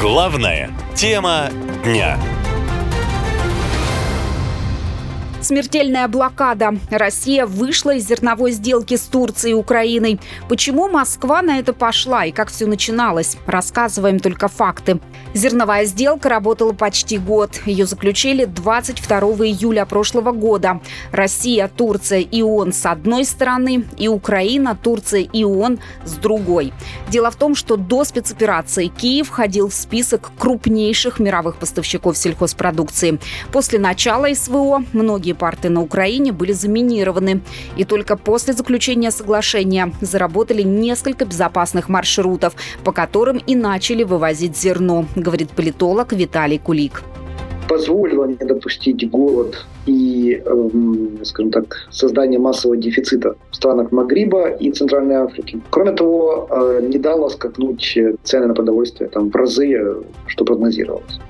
Главная тема дня. Смертельная блокада. Россия вышла из зерновой сделки с Турцией и Украиной. Почему Москва на это пошла и как все начиналось? Рассказываем только факты. Зерновая сделка работала почти год. Ее заключили 22 июля прошлого года. Россия, Турция и ООН с одной стороны и Украина, Турция и ООН с другой. Дело в том, что до спецоперации Киев входил в список крупнейших мировых поставщиков сельхозпродукции. После начала СВО многие порты на Украине были заминированы. И только после заключения соглашения заработали несколько безопасных маршрутов, по которым и начали вывозить зерно, говорит политолог Виталий Кулик позволило не допустить голод и, эм, скажем так, создание массового дефицита в странах Магриба и Центральной Африки. Кроме того, э, не дало скакнуть цены на продовольствие там, в разы, э, что прогнозировалось.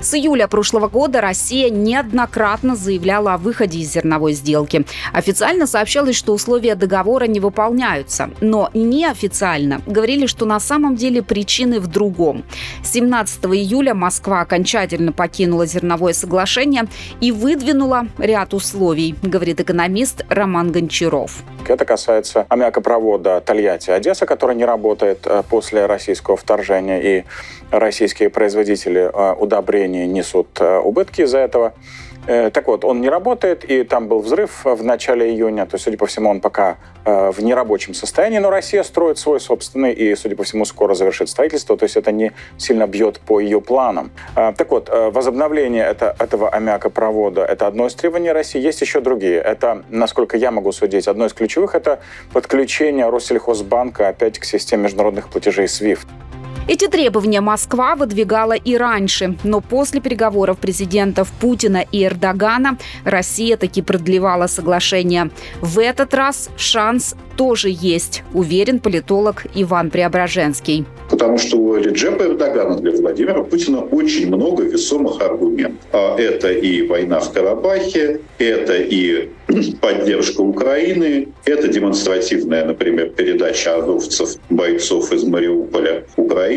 С июля прошлого года Россия неоднократно заявляла о выходе из зерновой сделки. Официально сообщалось, что условия договора не выполняются, но неофициально говорили, что на самом деле причины в другом. 17 июля Москва окончательно покинула зерновое соглашение и выдвинула ряд условий, говорит экономист Роман Гончаров. Это касается аммиакопровода Тольятти-Одесса, который не работает э, после российского вторжения, и российские производители э, удобрений несут э, убытки из-за этого. Так вот, он не работает, и там был взрыв в начале июня, то есть, судя по всему, он пока в нерабочем состоянии, но Россия строит свой собственный, и, судя по всему, скоро завершит строительство, то есть это не сильно бьет по ее планам. Так вот, возобновление это, этого аммиакопровода – это одно из требований России. Есть еще другие. Это, насколько я могу судить, одно из ключевых – это подключение Россельхозбанка опять к системе международных платежей SWIFT. Эти требования Москва выдвигала и раньше, но после переговоров президентов Путина и Эрдогана Россия таки продлевала соглашение. В этот раз шанс тоже есть, уверен политолог Иван Преображенский. Потому что у Реджепа Эрдогана для Владимира Путина очень много весомых аргументов. А это и война в Карабахе, это и поддержка Украины, это демонстративная, например, передача азовцев, бойцов из Мариуполя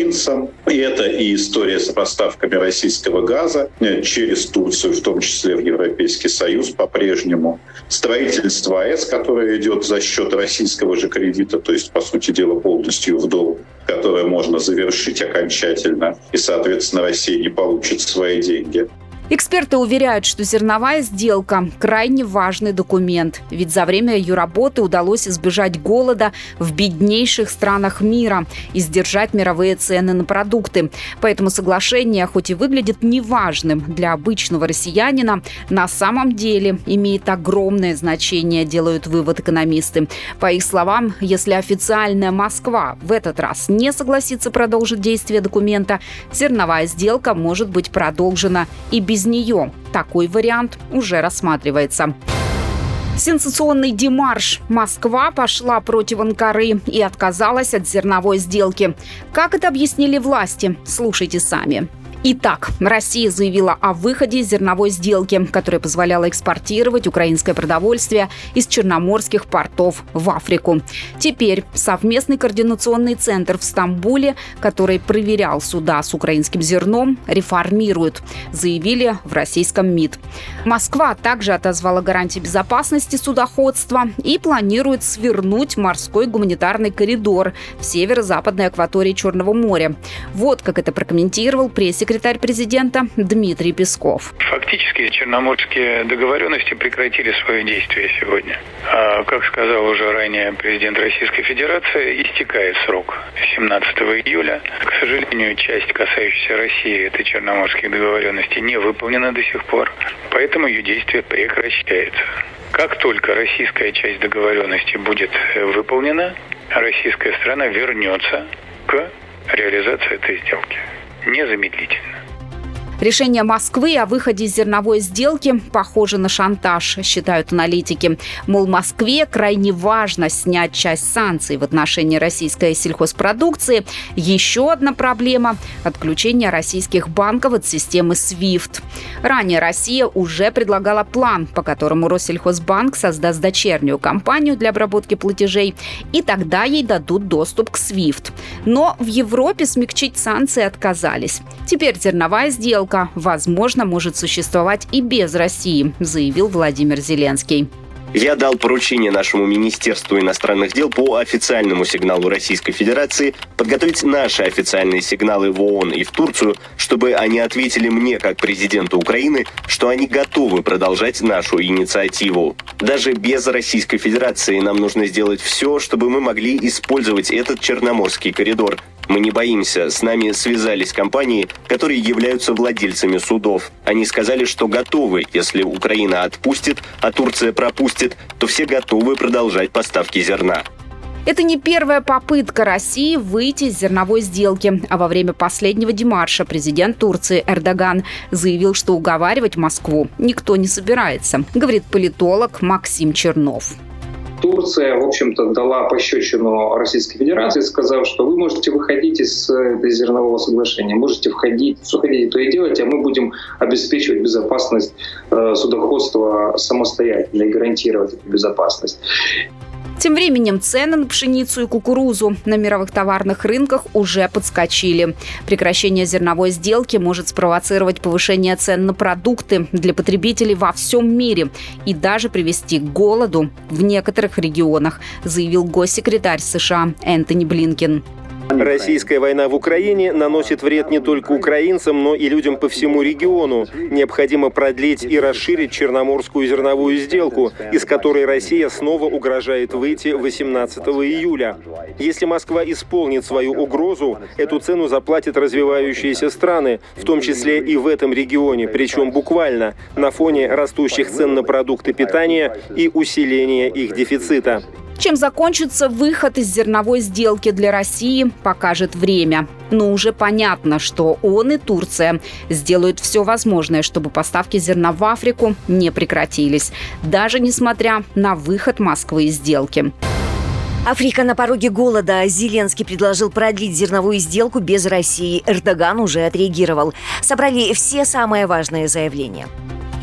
украинцам, и это и история с поставками российского газа э, через Турцию, в том числе в Европейский Союз по-прежнему, строительство АЭС, которое идет за счет российского же кредита, то есть, по сути дела, полностью в долг, которое можно завершить окончательно, и, соответственно, Россия не получит свои деньги. Эксперты уверяют, что зерновая сделка – крайне важный документ, ведь за время ее работы удалось избежать голода в беднейших странах мира и сдержать мировые цены на продукты. Поэтому соглашение, хоть и выглядит неважным для обычного россиянина, на самом деле имеет огромное значение, делают вывод экономисты. По их словам, если официальная Москва в этот раз не согласится продолжить действие документа, зерновая сделка может быть продолжена и без без нее. Такой вариант уже рассматривается. Сенсационный демарш. Москва пошла против Анкары и отказалась от зерновой сделки. Как это объяснили власти? Слушайте сами. Итак, Россия заявила о выходе из зерновой сделки, которая позволяла экспортировать украинское продовольствие из черноморских портов в Африку. Теперь совместный координационный центр в Стамбуле, который проверял суда с украинским зерном, реформируют, заявили в российском МИД. Москва также отозвала гарантии безопасности судоходства и планирует свернуть морской гуманитарный коридор в северо-западной акватории Черного моря. Вот как это прокомментировал пресс секретарь президента Дмитрий Песков. Фактически черноморские договоренности прекратили свое действие сегодня. А, как сказал уже ранее президент Российской Федерации, истекает срок 17 июля. К сожалению, часть, касающаяся России этой черноморских договоренностей, не выполнена до сих пор, поэтому ее действие прекращается. Как только российская часть договоренности будет выполнена, российская страна вернется к реализации этой сделки незамедлительно. Решение Москвы о выходе из зерновой сделки похоже на шантаж, считают аналитики. Мол, Москве крайне важно снять часть санкций в отношении российской сельхозпродукции. Еще одна проблема – отключение российских банков от системы SWIFT. Ранее Россия уже предлагала план, по которому Россельхозбанк создаст дочернюю компанию для обработки платежей, и тогда ей дадут доступ к SWIFT. Но в Европе смягчить санкции отказались. Теперь зерновая сделка сделка, возможно, может существовать и без России, заявил Владимир Зеленский. Я дал поручение нашему Министерству иностранных дел по официальному сигналу Российской Федерации подготовить наши официальные сигналы в ООН и в Турцию, чтобы они ответили мне, как президенту Украины, что они готовы продолжать нашу инициативу. Даже без Российской Федерации нам нужно сделать все, чтобы мы могли использовать этот Черноморский коридор, мы не боимся. С нами связались компании, которые являются владельцами судов. Они сказали, что готовы, если Украина отпустит, а Турция пропустит, то все готовы продолжать поставки зерна. Это не первая попытка России выйти из зерновой сделки. А во время последнего демарша президент Турции Эрдоган заявил, что уговаривать Москву никто не собирается, говорит политолог Максим Чернов. Турция, в общем-то, дала пощечину Российской Федерации, сказав, что вы можете выходить из этой зернового соглашения, можете входить, что хотите, то и делать, а мы будем обеспечивать безопасность э, судоходства самостоятельно и гарантировать эту безопасность. Тем временем цены на пшеницу и кукурузу на мировых товарных рынках уже подскочили. Прекращение зерновой сделки может спровоцировать повышение цен на продукты для потребителей во всем мире и даже привести к голоду в некоторых регионах, заявил госсекретарь США Энтони Блинкин. Российская война в Украине наносит вред не только украинцам, но и людям по всему региону. Необходимо продлить и расширить Черноморскую зерновую сделку, из которой Россия снова угрожает выйти 18 июля. Если Москва исполнит свою угрозу, эту цену заплатят развивающиеся страны, в том числе и в этом регионе, причем буквально на фоне растущих цен на продукты питания и усиления их дефицита. Чем закончится выход из зерновой сделки для России, покажет время. Но уже понятно, что он и Турция сделают все возможное, чтобы поставки зерна в Африку не прекратились, даже несмотря на выход Москвы из сделки. Африка на пороге голода. Зеленский предложил продлить зерновую сделку без России. Эрдоган уже отреагировал. Собрали все самые важные заявления.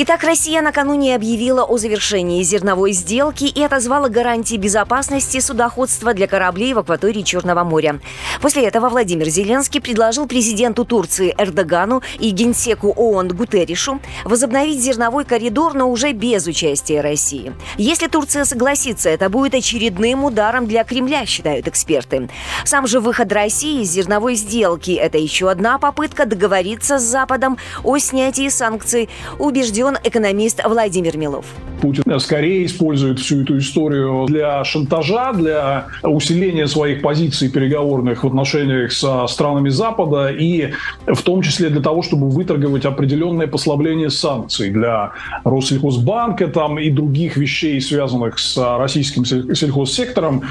Итак, Россия накануне объявила о завершении зерновой сделки и отозвала гарантии безопасности судоходства для кораблей в акватории Черного моря. После этого Владимир Зеленский предложил президенту Турции Эрдогану и генсеку ООН Гутерришу возобновить зерновой коридор, но уже без участия России. Если Турция согласится, это будет очередным ударом для Кремля, считают эксперты. Сам же выход России из зерновой сделки – это еще одна попытка договориться с Западом о снятии санкций, убежден экономист Владимир Милов. Путин скорее использует всю эту историю для шантажа, для усиления своих позиций переговорных в отношениях со странами Запада и в том числе для того, чтобы выторговать определенное послабление санкций для Россельхозбанка там, и других вещей, связанных с российским сельхозсектором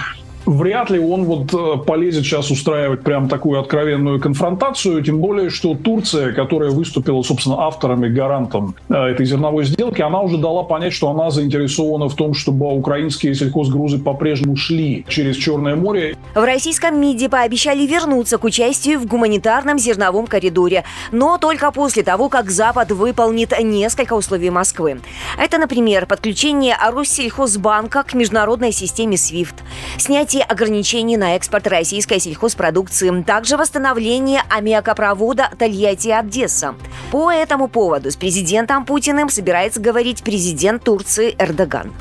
вряд ли он вот э, полезет сейчас устраивать прям такую откровенную конфронтацию, тем более, что Турция, которая выступила, собственно, автором и гарантом э, этой зерновой сделки, она уже дала понять, что она заинтересована в том, чтобы украинские сельхозгрузы по-прежнему шли через Черное море. В российском МИДе пообещали вернуться к участию в гуманитарном зерновом коридоре, но только после того, как Запад выполнит несколько условий Москвы. Это, например, подключение Россельхозбанка к международной системе SWIFT, снятие снятие ограничений на экспорт российской сельхозпродукции, также восстановление аммиакопровода Тольятти-Одесса. По этому поводу с президентом Путиным собирается говорить президент Турции Эрдоган.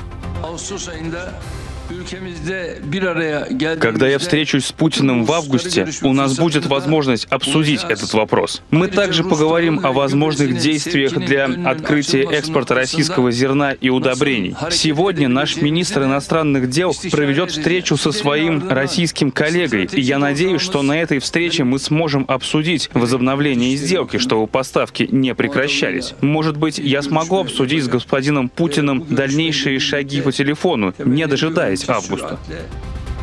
Когда я встречусь с Путиным в августе, у нас будет возможность обсудить этот вопрос. Мы также поговорим о возможных действиях для открытия экспорта российского зерна и удобрений. Сегодня наш министр иностранных дел проведет встречу со своим российским коллегой, и я надеюсь, что на этой встрече мы сможем обсудить возобновление сделки, чтобы поставки не прекращались. Может быть, я смогу обсудить с господином Путиным дальнейшие шаги по телефону, не дожидаясь августа.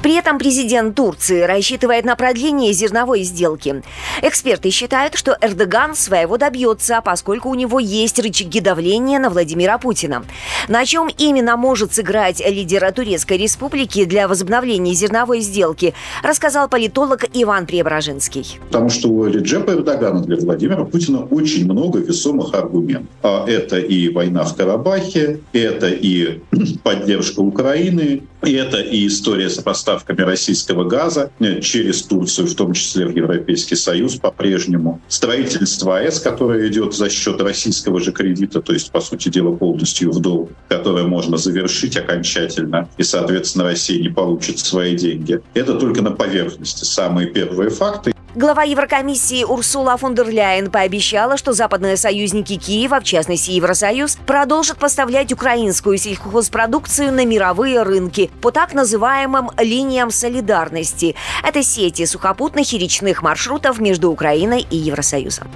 При этом президент Турции рассчитывает на продление зерновой сделки. Эксперты считают, что Эрдоган своего добьется, поскольку у него есть рычаги давления на Владимира Путина. На чем именно может сыграть лидера Турецкой республики для возобновления зерновой сделки, рассказал политолог Иван Преображенский. Потому что у Реджепа Эрдогана для Владимира Путина очень много весомых аргументов. А это и война в Карабахе, это и поддержка Украины, это и история с поставками российского газа э, через Турцию, в том числе в Европейский Союз по-прежнему. Строительство АЭС, которое идет за счет российского же кредита, то есть, по сути дела, полностью в долг, которое можно завершить окончательно, и, соответственно, Россия не получит свои деньги. Это только на поверхности самые первые факты. Глава Еврокомиссии Урсула фон дер Ляйен пообещала, что западные союзники Киева, в частности Евросоюз, продолжат поставлять украинскую сельхозпродукцию на мировые рынки по так называемым линиям солидарности. Это сети сухопутных и речных маршрутов между Украиной и Евросоюзом.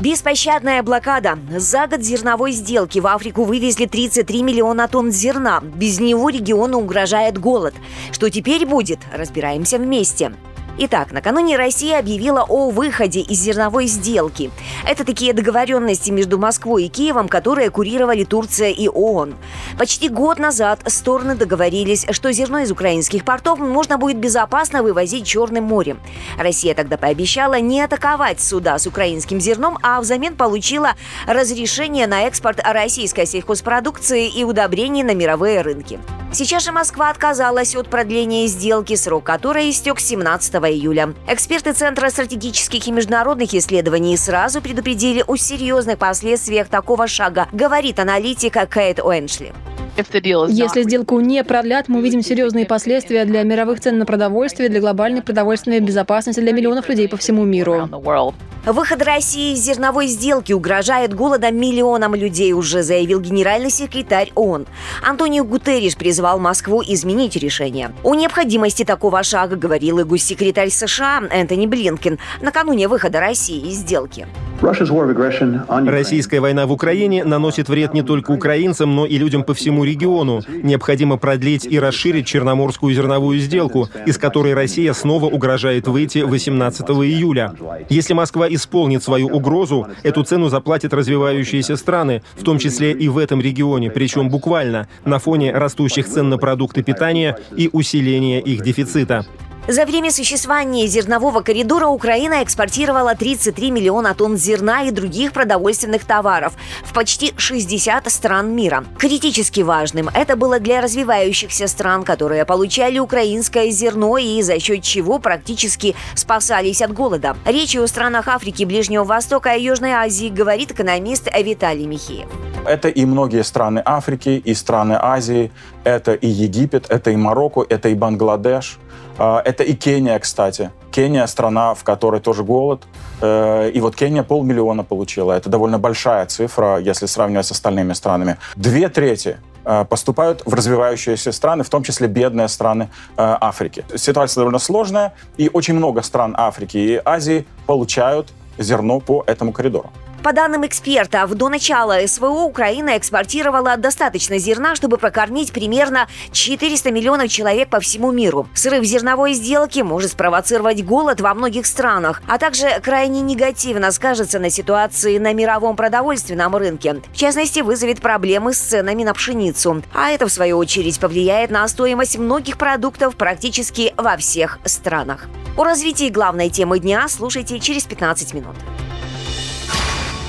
Беспощадная блокада. За год зерновой сделки в Африку вывезли 33 миллиона тонн зерна. Без него региону угрожает голод. Что теперь будет? Разбираемся вместе. Итак, накануне Россия объявила о выходе из зерновой сделки. Это такие договоренности между Москвой и Киевом, которые курировали Турция и ООН. Почти год назад стороны договорились, что зерно из украинских портов можно будет безопасно вывозить Черным морем. Россия тогда пообещала не атаковать суда с украинским зерном, а взамен получила разрешение на экспорт российской сельхозпродукции и удобрений на мировые рынки. Сейчас же Москва отказалась от продления сделки, срок которой истек 17 июля. Эксперты Центра стратегических и международных исследований сразу предупредили о серьезных последствиях такого шага, говорит аналитика Кейт Уэншли. Если сделку не продлят, мы увидим серьезные последствия для мировых цен на продовольствие, для глобальной продовольственной безопасности для миллионов людей по всему миру. Выход России из зерновой сделки угрожает голодом миллионам людей, уже заявил генеральный секретарь ООН. Антонио Гутерриш призвал Москву изменить решение. О необходимости такого шага говорил и госсекретарь США Энтони Блинкен накануне выхода России из сделки. Российская война в Украине наносит вред не только украинцам, но и людям по всему региону. Необходимо продлить и расширить Черноморскую зерновую сделку, из которой Россия снова угрожает выйти 18 июля. Если Москва исполнит свою угрозу, эту цену заплатят развивающиеся страны, в том числе и в этом регионе, причем буквально на фоне растущих цен на продукты питания и усиления их дефицита. За время существования зернового коридора Украина экспортировала 33 миллиона тонн зерна и других продовольственных товаров в почти 60 стран мира. Критически важным это было для развивающихся стран, которые получали украинское зерно и за счет чего практически спасались от голода. Речь о странах Африки, Ближнего Востока и Южной Азии говорит экономист Виталий Михеев. Это и многие страны Африки, и страны Азии, это и Египет, это и Марокко, это и Бангладеш, это и Кения, кстати. Кения — страна, в которой тоже голод. Э, и вот Кения полмиллиона получила. Это довольно большая цифра, если сравнивать с остальными странами. Две трети э, поступают в развивающиеся страны, в том числе бедные страны э, Африки. Ситуация довольно сложная, и очень много стран Африки и Азии получают зерно по этому коридору. По данным экспертов, до начала СВО Украина экспортировала достаточно зерна, чтобы прокормить примерно 400 миллионов человек по всему миру. Срыв зерновой сделки может спровоцировать голод во многих странах, а также крайне негативно скажется на ситуации на мировом продовольственном рынке. В частности, вызовет проблемы с ценами на пшеницу. А это, в свою очередь, повлияет на стоимость многих продуктов практически во всех странах. О развитии главной темы дня слушайте через 15 минут.